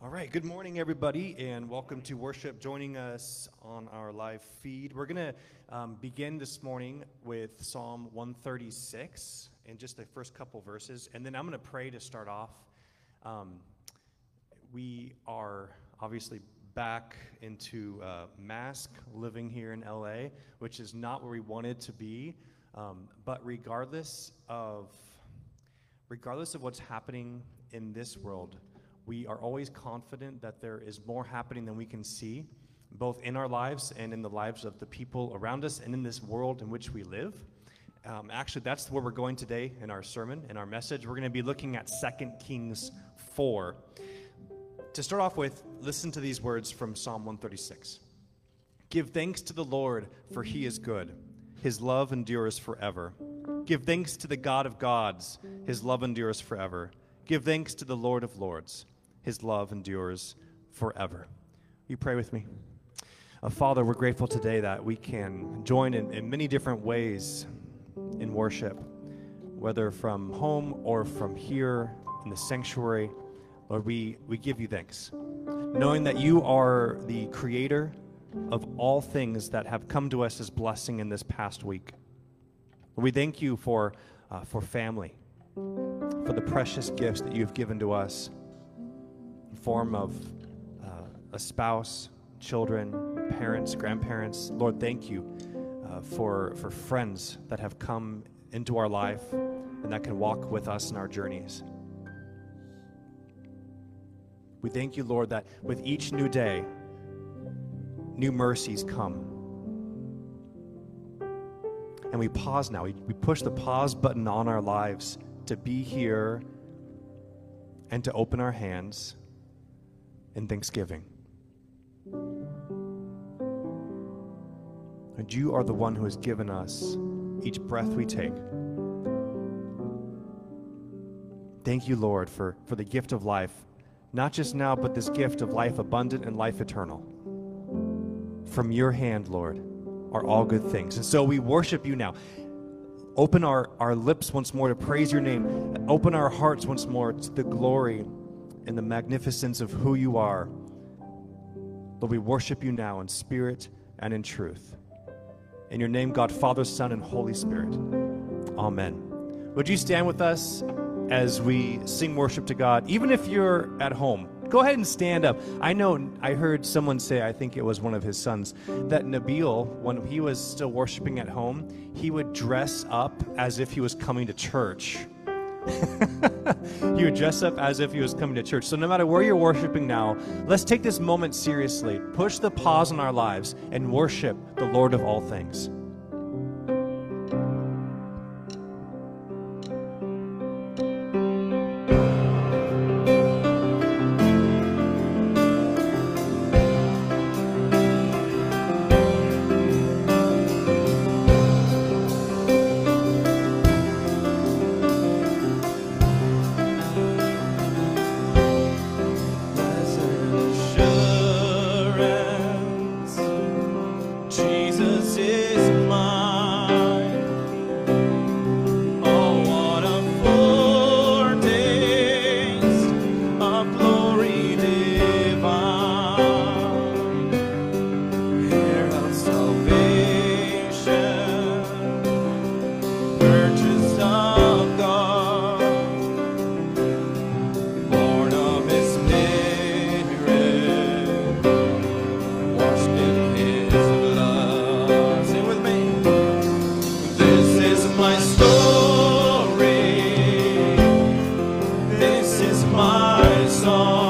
All right, good morning, everybody, and welcome to worship. Joining us on our live feed, we're going to um, begin this morning with Psalm 136 and just the first couple verses, and then I'm going to pray to start off. Um, we are obviously back into uh, mask living here in LA, which is not where we wanted to be. Um, but regardless of regardless of what's happening in this world, we are always confident that there is more happening than we can see, both in our lives and in the lives of the people around us and in this world in which we live. Um, actually, that's where we're going today in our sermon, in our message. We're going to be looking at 2 Kings 4. To start off with, listen to these words from Psalm 136 Give thanks to the Lord, for he is good. His love endures forever. Give thanks to the God of gods. His love endures forever. Give thanks to the Lord of lords. His love endures forever. You pray with me. Uh, Father, we're grateful today that we can join in, in many different ways in worship, whether from home or from here in the sanctuary. Lord, we, we give you thanks, knowing that you are the creator of all things that have come to us as blessing in this past week. We thank you for, uh, for family, for the precious gifts that you've given to us form of uh, a spouse, children, parents, grandparents. Lord, thank you uh, for, for friends that have come into our life and that can walk with us in our journeys. We thank you, Lord, that with each new day, new mercies come. And we pause now. We, we push the pause button on our lives to be here and to open our hands in thanksgiving. And you are the one who has given us each breath we take. Thank you, Lord, for, for the gift of life, not just now, but this gift of life abundant and life eternal. From your hand, Lord, are all good things. And so we worship you now. Open our, our lips once more to praise your name. Open our hearts once more to the glory and the magnificence of who you are. Lord, we worship you now in spirit and in truth. In your name, God, Father, Son, and Holy Spirit. Amen. Would you stand with us as we sing worship to God, even if you're at home? Go ahead and stand up. I know I heard someone say, I think it was one of his sons, that Nabil, when he was still worshiping at home, he would dress up as if he was coming to church. he would dress up as if he was coming to church. So, no matter where you're worshiping now, let's take this moment seriously. Push the pause in our lives and worship the Lord of all things. my song.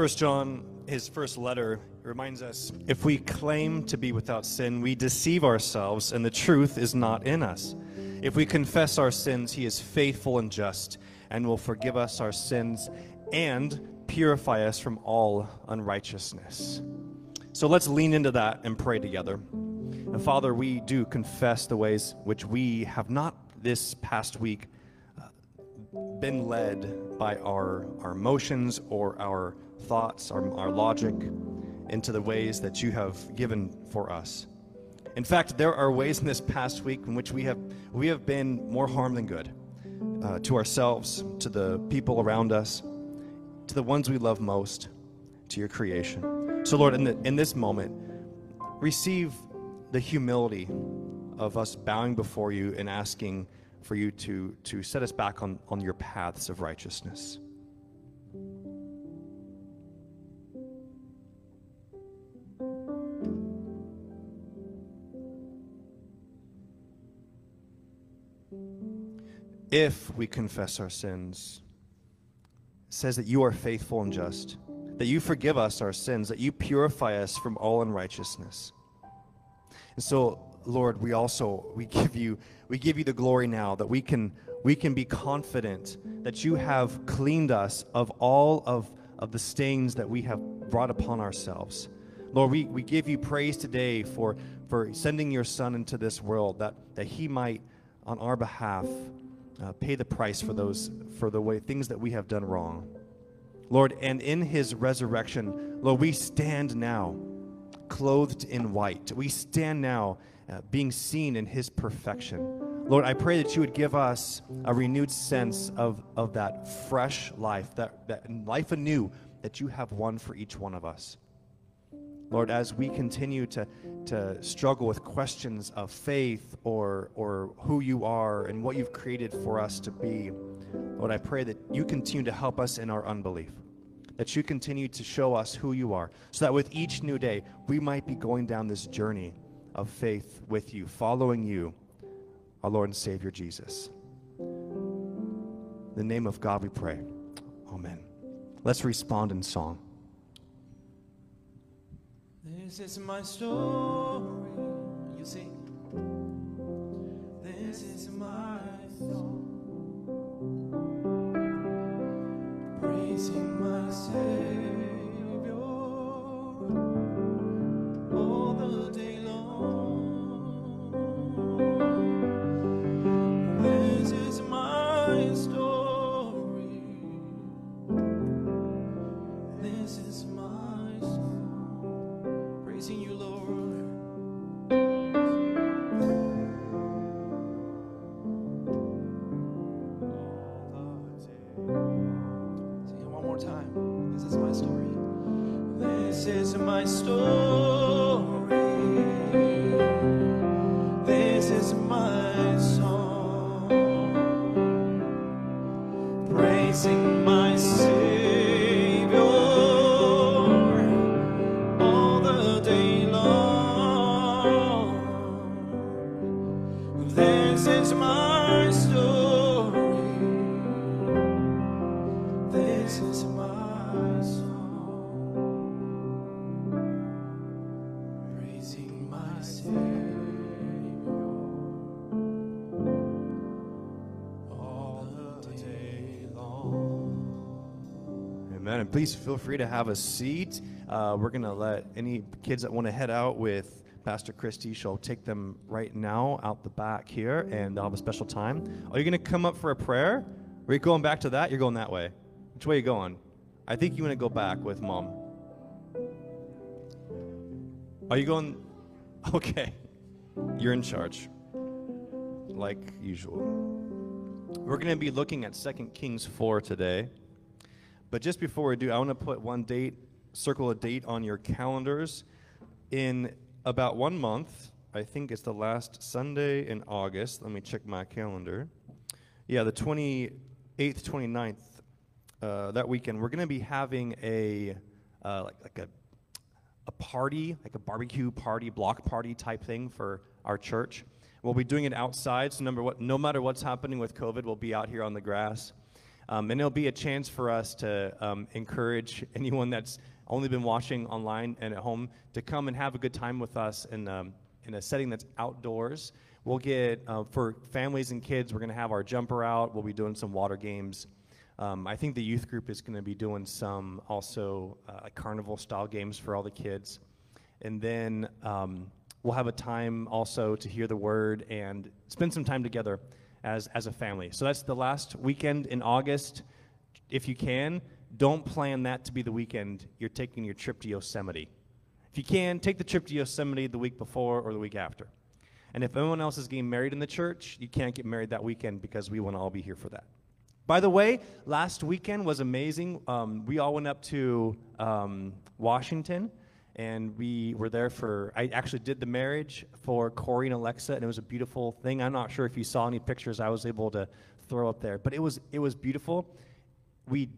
First John, his first letter, reminds us if we claim to be without sin, we deceive ourselves, and the truth is not in us. If we confess our sins, he is faithful and just, and will forgive us our sins and purify us from all unrighteousness. So let's lean into that and pray together. And Father, we do confess the ways which we have not this past week uh, been led by our, our emotions or our thoughts, our, our logic, into the ways that you have given for us. In fact, there are ways in this past week in which we have, we have been more harm than good uh, to ourselves, to the people around us, to the ones we love most, to your creation. So, Lord, in, the, in this moment, receive the humility of us bowing before you and asking for you to, to set us back on, on your paths of righteousness. If we confess our sins, it says that you are faithful and just, that you forgive us our sins, that you purify us from all unrighteousness. And so, Lord, we also we give you we give you the glory now that we can we can be confident that you have cleaned us of all of, of the stains that we have brought upon ourselves. Lord, we, we give you praise today for, for sending your son into this world that, that he might, on our behalf, uh, pay the price for those for the way things that we have done wrong. Lord, and in his resurrection, Lord, we stand now clothed in white. We stand now uh, being seen in his perfection. Lord, I pray that you would give us a renewed sense of, of that fresh life, that, that life anew that you have won for each one of us. Lord, as we continue to, to struggle with questions of faith or, or who you are and what you've created for us to be, Lord, I pray that you continue to help us in our unbelief, that you continue to show us who you are, so that with each new day, we might be going down this journey of faith with you, following you, our Lord and Savior Jesus. In the name of God we pray. Amen. Let's respond in song. This is my story. You see, this is my song. Praising my Savior And please feel free to have a seat. Uh, we're going to let any kids that want to head out with Pastor Christie, she'll take them right now out the back here, and they'll have a special time. Are you going to come up for a prayer? Are you going back to that? You're going that way. Which way are you going? I think you want to go back with mom. Are you going? Okay. You're in charge. Like usual. We're going to be looking at 2 Kings 4 today. But just before we do, I want to put one date, circle a date on your calendars. In about one month, I think it's the last Sunday in August. Let me check my calendar. Yeah, the 28th, 29th, uh, that weekend, we're going to be having a, uh, like, like a, a party, like a barbecue party, block party type thing for our church. We'll be doing it outside, so number what, no matter what's happening with COVID, we'll be out here on the grass. Um, and it'll be a chance for us to um, encourage anyone that's only been watching online and at home to come and have a good time with us in, um, in a setting that's outdoors. We'll get, uh, for families and kids, we're going to have our jumper out. We'll be doing some water games. Um, I think the youth group is going to be doing some also uh, carnival style games for all the kids. And then um, we'll have a time also to hear the word and spend some time together as, as a family. So that's the last weekend in August. If you can, don't plan that to be the weekend you're taking your trip to Yosemite. If you can, take the trip to Yosemite the week before or the week after. And if anyone else is getting married in the church, you can't get married that weekend because we want to all be here for that. By the way, last weekend was amazing. Um, we all went up to um, Washington and we were there for i actually did the marriage for corey and alexa and it was a beautiful thing. I'm not sure if you saw any pictures i was able to throw up there but it was it was beautiful. We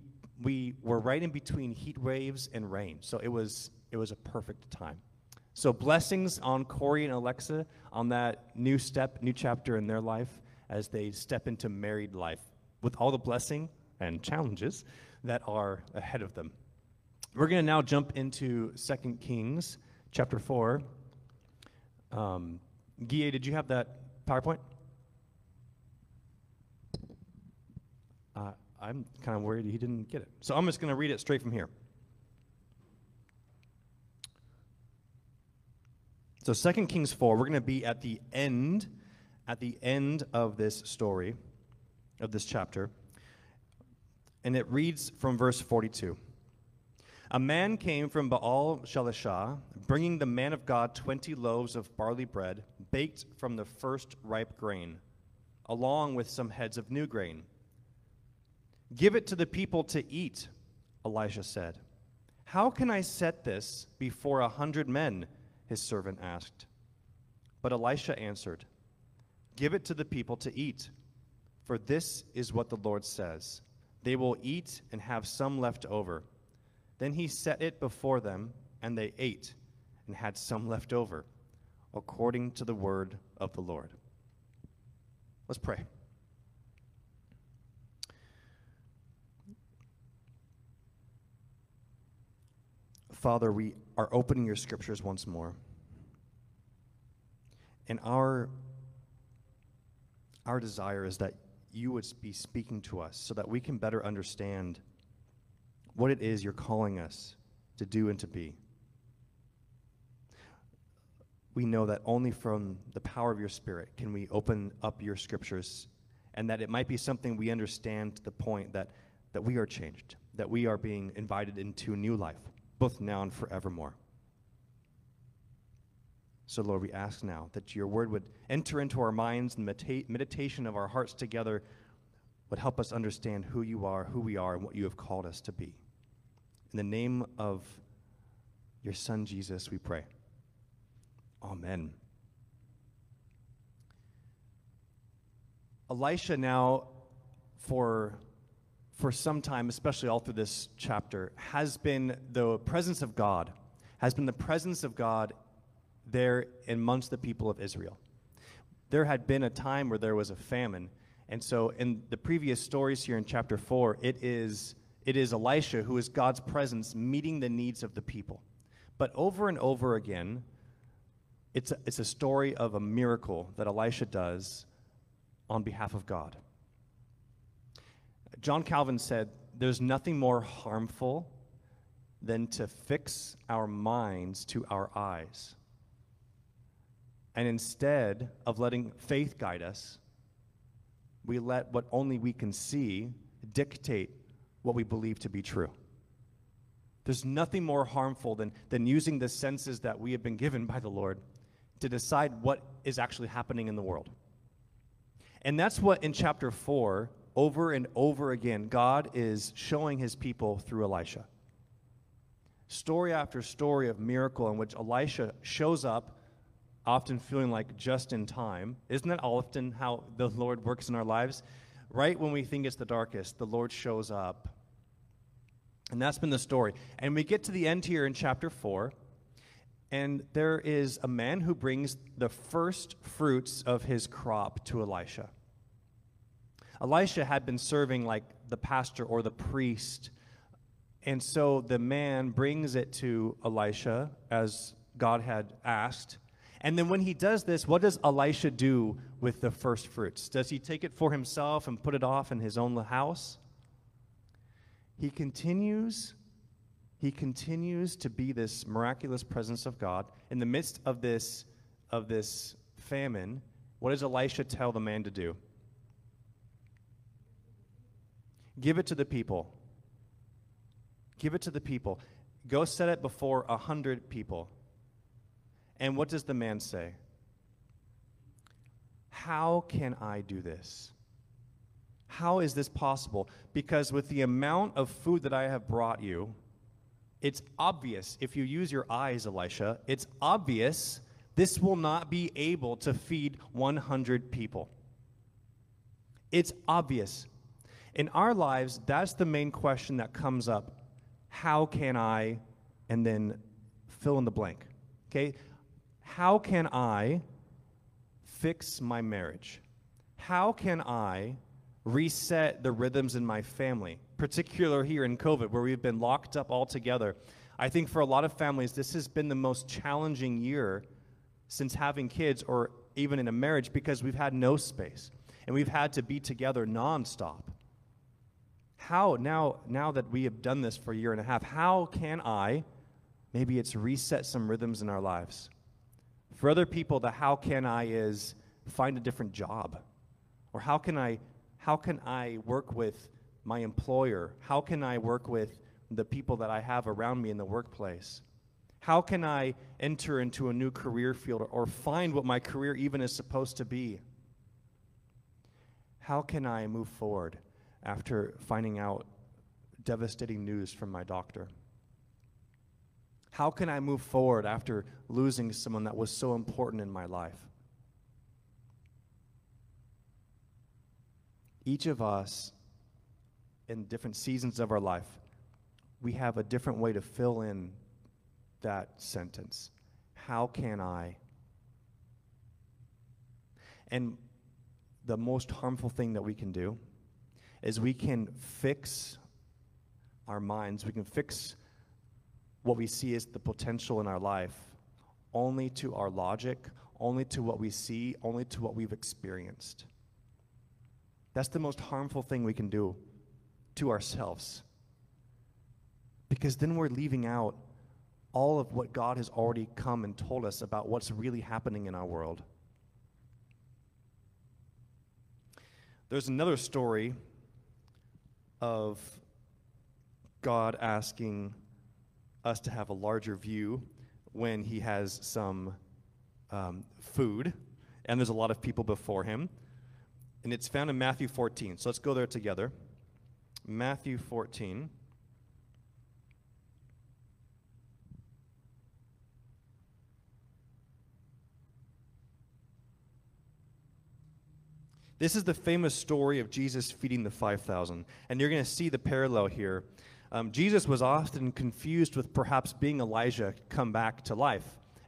we were right in between heat waves and rain so it was it was a perfect time. So blessings on corey and alexa on that new step new chapter in their life as they step into married life with all the blessing and challenges that are ahead of them we're going to now jump into 2 Kings chapter 4. Um, Guille, did you have that PowerPoint? Uh, I'm kind of worried he didn't get it. So I'm just going to read it straight from here. So 2 Kings 4, we're going to be at the end, at the end of this story, of this chapter. And it reads from verse 42. A man came from Baal Shalishah, bringing the man of God 20 loaves of barley bread, baked from the first ripe grain, along with some heads of new grain. Give it to the people to eat, Elijah said. How can I set this before a hundred men? His servant asked. But Elisha answered, Give it to the people to eat, for this is what the Lord says. They will eat and have some left over then he set it before them, and they ate and had some left over, according to the word of the Lord. Let's pray. Father, we are opening your scriptures once more. And our, our desire is that you would be speaking to us so that we can better understand what it is you're calling us to do and to be. We know that only from the power of your Spirit can we open up your scriptures, and that it might be something we understand to the point that, that we are changed, that we are being invited into a new life, both now and forevermore. So, Lord, we ask now that your word would enter into our minds and medita- meditation of our hearts together would help us understand who you are, who we are, and what you have called us to be. In the name of your Son, Jesus, we pray. Amen. Elisha now, for, for some time, especially all through this chapter, has been the presence of God, has been the presence of God there amongst the people of Israel. There had been a time where there was a famine. And so, in the previous stories here in chapter 4, it is it is Elisha who is God's presence meeting the needs of the people. But over and over again, It's a, it's a story of a miracle that Elisha does on behalf of God. John Calvin said, There's nothing more harmful than to fix our minds to our eyes. And instead of letting faith guide us, we let what only we can see dictate what we believe to be true. There's nothing more harmful than, than using the senses that we have been given by the Lord to decide what is actually happening in the world. And that's what in chapter 4, over and over again, God is showing his people through Elisha. Story after story of miracle in which Elisha shows up, often feeling like just in time. Isn't that often how the Lord works in our lives? Right when we think it's the darkest, the Lord shows up. And that's been the story. And we get to the end here in chapter 4, and there is a man who brings the first fruits of his crop to Elisha. Elisha had been serving like the pastor or the priest. And so the man brings it to Elisha as God had asked. And then when he does this, what does Elisha do with the first fruits? Does he take it for himself and put it off in his own house? He continues he continues to be this miraculous presence of God in the midst of this of this famine. What does Elisha tell the man to do? Give it to the people. Give it to the people. Go set it before a hundred people. And what does the man say? How can I do this? How is this possible? Because with the amount of food that I have brought you, it's obvious, if you use your eyes, Elisha, it's obvious this will not be able to feed 100 people. It's obvious. In our lives, that's the main question that comes up. How can I, and then fill in the blank? Okay? How can I fix my marriage? How can I reset the rhythms in my family, particular here in COVID, where we've been locked up all together? I think for a lot of families, this has been the most challenging year since having kids or even in a marriage because we've had no space and we've had to be together nonstop. How, now, now that we have done this for a year and a half, how can I, maybe it's reset some rhythms in our lives? For other people, the how can I is find a different job. Or how can I, how can I work with my employer? How can I work with the people that I have around me in the workplace? How can I enter into a new career field or find what my career even is supposed to be? How can I move forward? after finding out devastating news from my doctor? How can I move forward after losing someone that was so important in my life? Each of us, in different seasons of our life, we have a different way to fill in that sentence. How can I? And the most harmful thing that we can do is we can fix our minds, we can fix what we see as the potential in our life only to our logic, only to what we see, only to what we've experienced. That's the most harmful thing we can do to ourselves. Because then we're leaving out all of what God has already come and told us about what's really happening in our world. There's another story of God asking us to have a larger view when he has some um, food, and there's a lot of people before him. And it's found in Matthew 14. So let's go there together. Matthew 14. This is the famous story of Jesus feeding the 5,000. And you're going to see the parallel here. Um, Jesus was often confused with perhaps being Elijah come back to life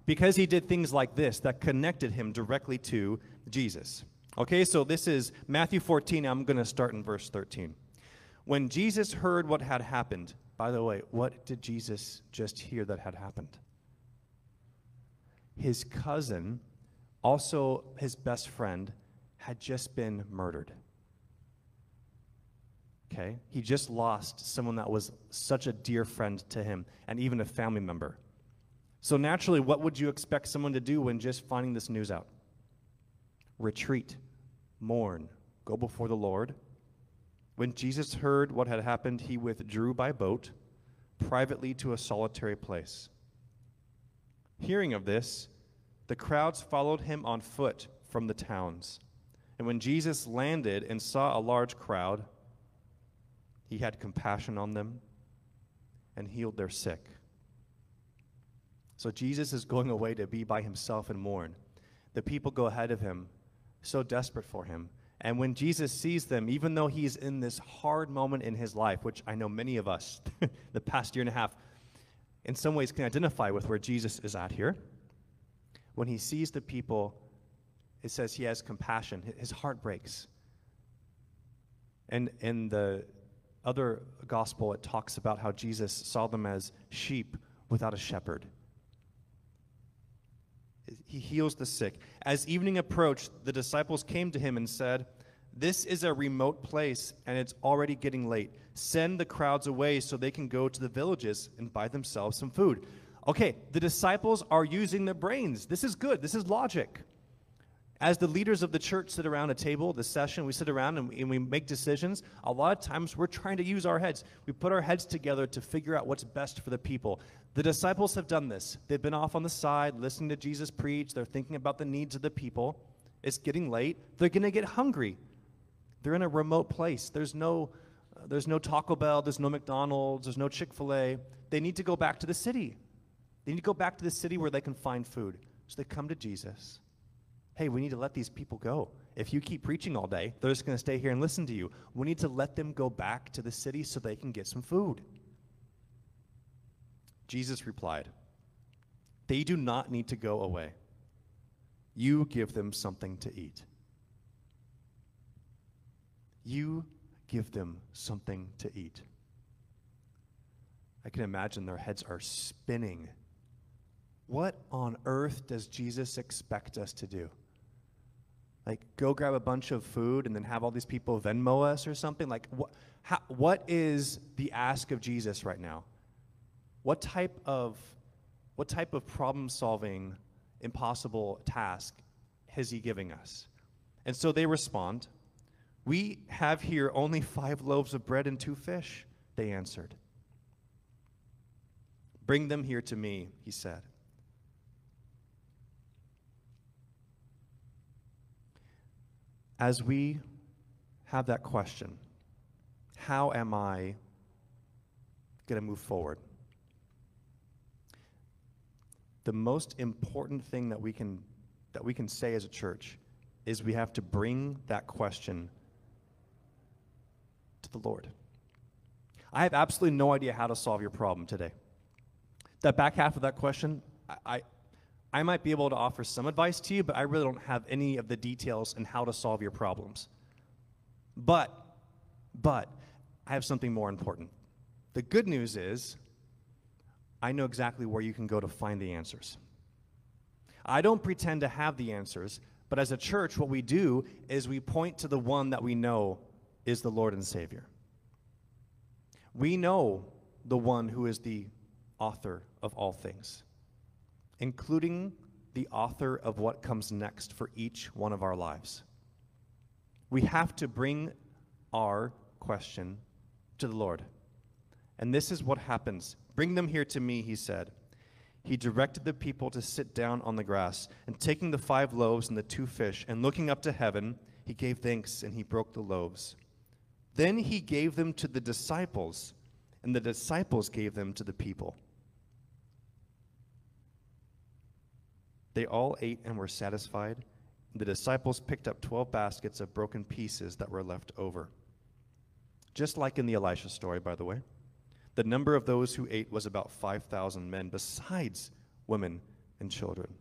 because he did things like this that connected him directly to Jesus. Okay, so this is Matthew 14. I'm going to start in verse 13. When Jesus heard what had happened, by the way, what did Jesus just hear that had happened? his cousin, also his best friend, had just been murdered. Okay? He just lost someone that was such a dear friend to him and even a family member. So, naturally, what would you expect someone to do when just finding this news out? Retreat, mourn, go before the Lord. When Jesus heard what had happened, he withdrew by boat privately to a solitary place. Hearing of this, the crowds followed him on foot from the towns. And when Jesus landed and saw a large crowd, he had compassion on them and healed their sick. So Jesus is going away to be by himself and mourn. The people go ahead of him, so desperate for him. And when Jesus sees them, even though he's in this hard moment in his life, which I know many of us, the past year and a half, in some ways can identify with where Jesus is at here, when he sees the people, it says he has compassion. His heart breaks. And in the other gospel, it talks about how Jesus saw them as sheep without a shepherd. He heals the sick. As evening approached, the disciples came to him and said, This is a remote place, and it's already getting late. Send the crowds away so they can go to the villages and buy themselves some food. Okay, the disciples are using their brains. This is good. This is logic. As the leaders of the church sit around a table, the session, we sit around and we, and we, make decisions. A lot of times we're trying to use our heads. We put our heads together to figure out what's best for the people. The disciples have done this. They've been off on the side, listening to Jesus preach. They're thinking about the needs of the people. It's getting late. They're going to get hungry. They're in a remote place. There's no, uh, there's no Taco Bell, there's no McDonald's, there's no Chick fil A. They need to go back to the city. They need to go back to the city where they can find food. So they come to Jesus. Hey, we need to let these people go. If you keep preaching all day, they're just going to stay here and listen to you. We need to let them go back to the city so they can get some food. Jesus replied, They do not need to go away. You give them something to eat. You give them something to eat. I can imagine their heads are spinning what on earth does Jesus expect us to do? Like, go grab a bunch of food and then have all these people Venmo us or something? Like, what, what is the ask of Jesus right now? What type of, what type of problem solving, impossible task is he giving us? And so they respond, We have here only five loaves of bread and two fish, they answered. Bring them here to me, he said. As we have that question, how am I going to move forward? The most important thing that we can that we can say as a church is we have to bring that question to the Lord. I have absolutely no idea how to solve your problem today. That back half of that question, I, I might be able to offer some advice to you, but I really don't have any of the details in how to solve your problems. But, but, I have something more important. The good news is, I know exactly where you can go to find the answers. I don't pretend to have the answers, but as a church, what we do is we point to the one that we know is the Lord and Savior. We know the one who is the author of all things including the author of what comes next for each one of our lives. We have to bring our question to the Lord. And this is what happens. Bring them here to me, he said. He directed the people to sit down on the grass, and taking the five loaves and the two fish, and looking up to heaven, he gave thanks and he broke the loaves. Then he gave them to the disciples, and the disciples gave them to the people. They all ate and were satisfied. The disciples picked up 12 baskets of broken pieces that were left over. Just like in the Elisha story, by the way, the number of those who ate was about 5,000 men, besides women and children.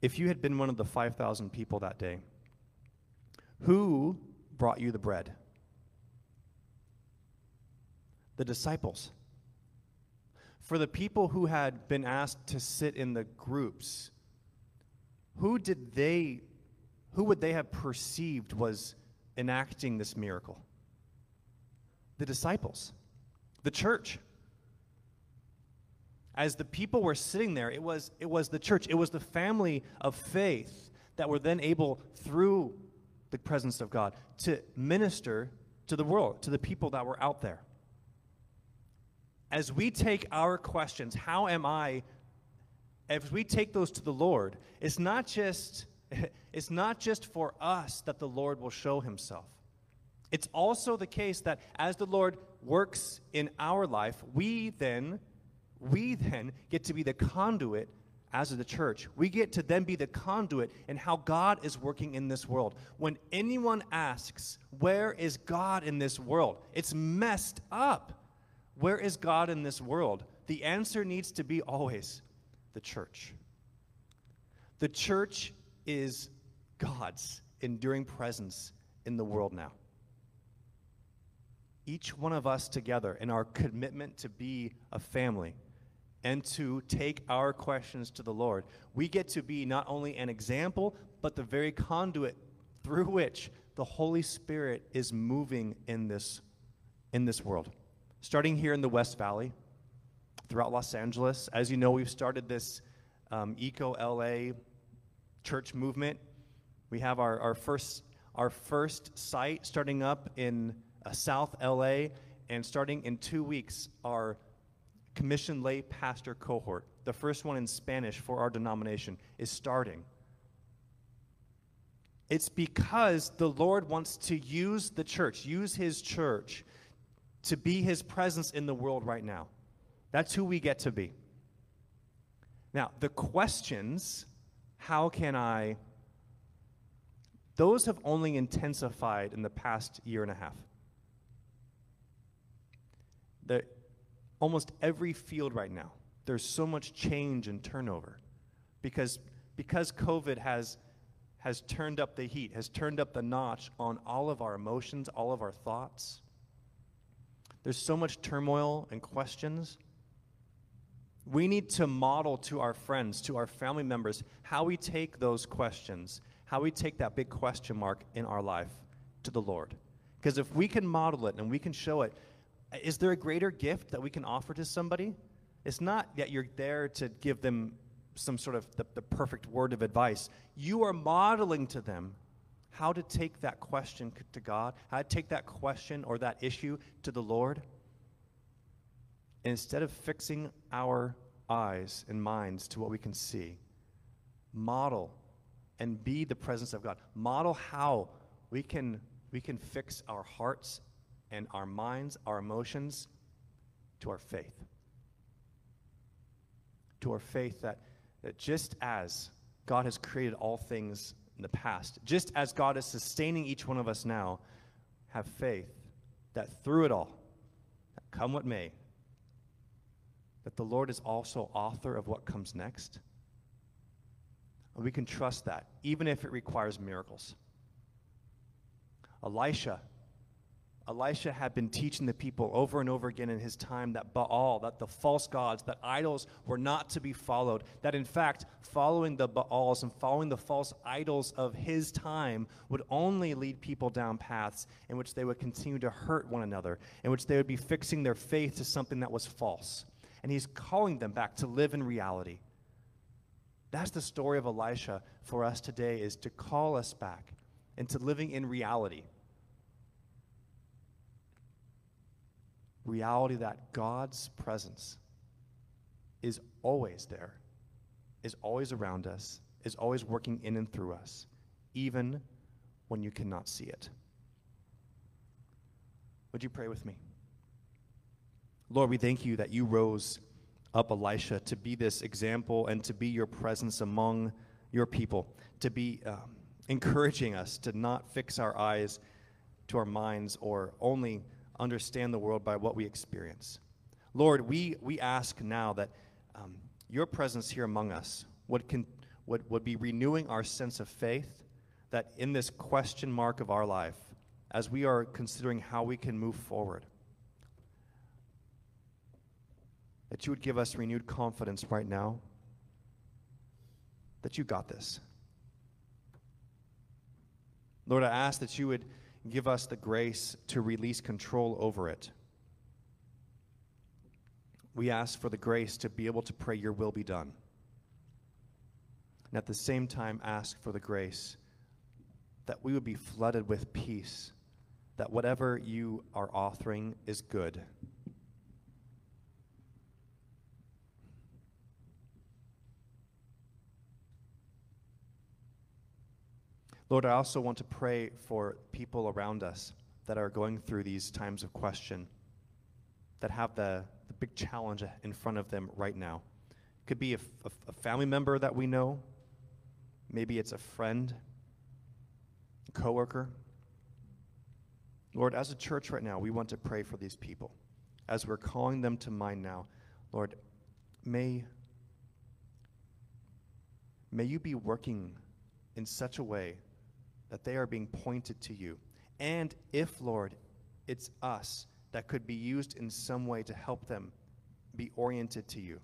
If you had been one of the 5,000 people that day, who brought you the bread? The disciples. For the people who had been asked to sit in the groups, who did they who would they have perceived was enacting this miracle? The disciples, the church. As the people were sitting there, it was, it was the church, it was the family of faith that were then able, through the presence of God, to minister to the world, to the people that were out there. As we take our questions, how am I, as we take those to the Lord, it's not just it's not just for us that the Lord will show himself. It's also the case that as the Lord works in our life, we then we then get to be the conduit as of the church. We get to then be the conduit in how God is working in this world. When anyone asks, "Where is God in this world?" It's messed up. Where is God in this world? The answer needs to be always the church. The church is God's enduring presence in the world now. Each one of us together in our commitment to be a family and to take our questions to the Lord, we get to be not only an example, but the very conduit through which the Holy Spirit is moving in this, in this world. Starting here in the West Valley, throughout Los Angeles, as you know, we've started this um, Eco LA church movement. We have our, our, first, our first site starting up in uh, South LA, and starting in two weeks, our commissioned lay pastor cohort, the first one in Spanish for our denomination, is starting. It's because the Lord wants to use the church, use his church to be his presence in the world right now. That's who we get to be. Now, the questions how can I? Those have only intensified in the past year and a half. The, almost every field right now, there's so much change and turnover because, because COVID has, has turned up the heat, has turned up the notch on all of our emotions, all of our thoughts. There's so much turmoil and questions. We need to model to our friends, to our family members, how we take those questions, how we take that big question mark in our life to the Lord. Because if we can model it and we can show it, is there a greater gift that we can offer to somebody? It's not that you're there to give them some sort of the, the perfect word of advice. You are modeling to them how to take that question to God, how to take that question or that issue to the Lord instead of fixing our eyes and minds to what we can see, model and be the presence of God. Model how we can, we can fix our hearts and our minds, our emotions to our faith. To our faith that, that just as God has created all things in the past, just as God is sustaining each one of us now, have faith that through it all, come what may, that the Lord is also author of what comes next? And we can trust that, even if it requires miracles. Elisha, Elisha had been teaching the people over and over again in his time that Baal, that the false gods, that idols were not to be followed. That in fact, following the Baals and following the false idols of his time would only lead people down paths in which they would continue to hurt one another, in which they would be fixing their faith to something that was false and he's calling them back to live in reality. That's the story of Elisha for us today is to call us back into living in reality. Reality that God's presence is always there, is always around us, is always working in and through us, even when you cannot see it. Would you pray with me? Lord, we thank you that you rose up Elisha to be this example and to be your presence among your people, to be um, encouraging us to not fix our eyes to our minds or only understand the world by what we experience. Lord, we, we ask now that um, your presence here among us would, con- would, would be renewing our sense of faith, that in this question mark of our life, as we are considering how we can move forward, that you would give us renewed confidence right now that you got this. Lord, I ask that you would give us the grace to release control over it. We ask for the grace to be able to pray, Your will be done. And at the same time, ask for the grace that we would be flooded with peace, that whatever you are authoring is good. Lord, I also want to pray for people around us that are going through these times of question, that have the, the big challenge in front of them right now. It could be a, a, a family member that we know, maybe it's a friend, a coworker. Lord, as a church right now, we want to pray for these people. As we're calling them to mind now, Lord, may, may you be working in such a way that they are being pointed to you. And if, Lord, it's us that could be used in some way to help them be oriented to you.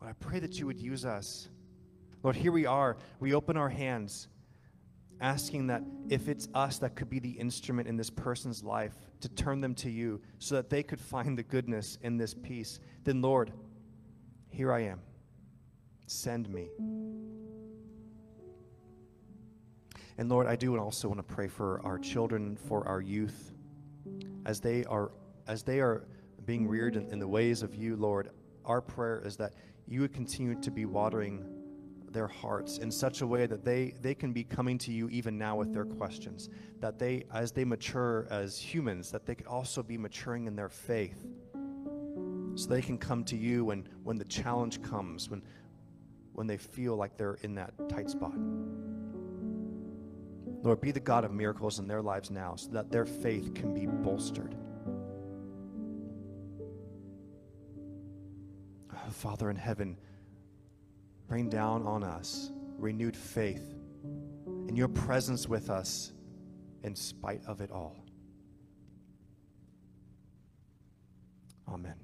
Lord, I pray that you would use us. Lord, here we are. We open our hands, asking that if it's us that could be the instrument in this person's life to turn them to you so that they could find the goodness in this peace, then, Lord, here I am. Send me. And Lord, I do also want to pray for our children, for our youth, as they are as they are being reared in, in the ways of you, Lord. Our prayer is that you would continue to be watering their hearts in such a way that they, they can be coming to you even now with their questions. That they, as they mature as humans, that they could also be maturing in their faith. So they can come to you when, when the challenge comes, when, when they feel like they're in that tight spot. Lord, be the God of miracles in their lives now so that their faith can be bolstered. Oh, Father in heaven, rain down on us renewed faith and your presence with us in spite of it all. Amen.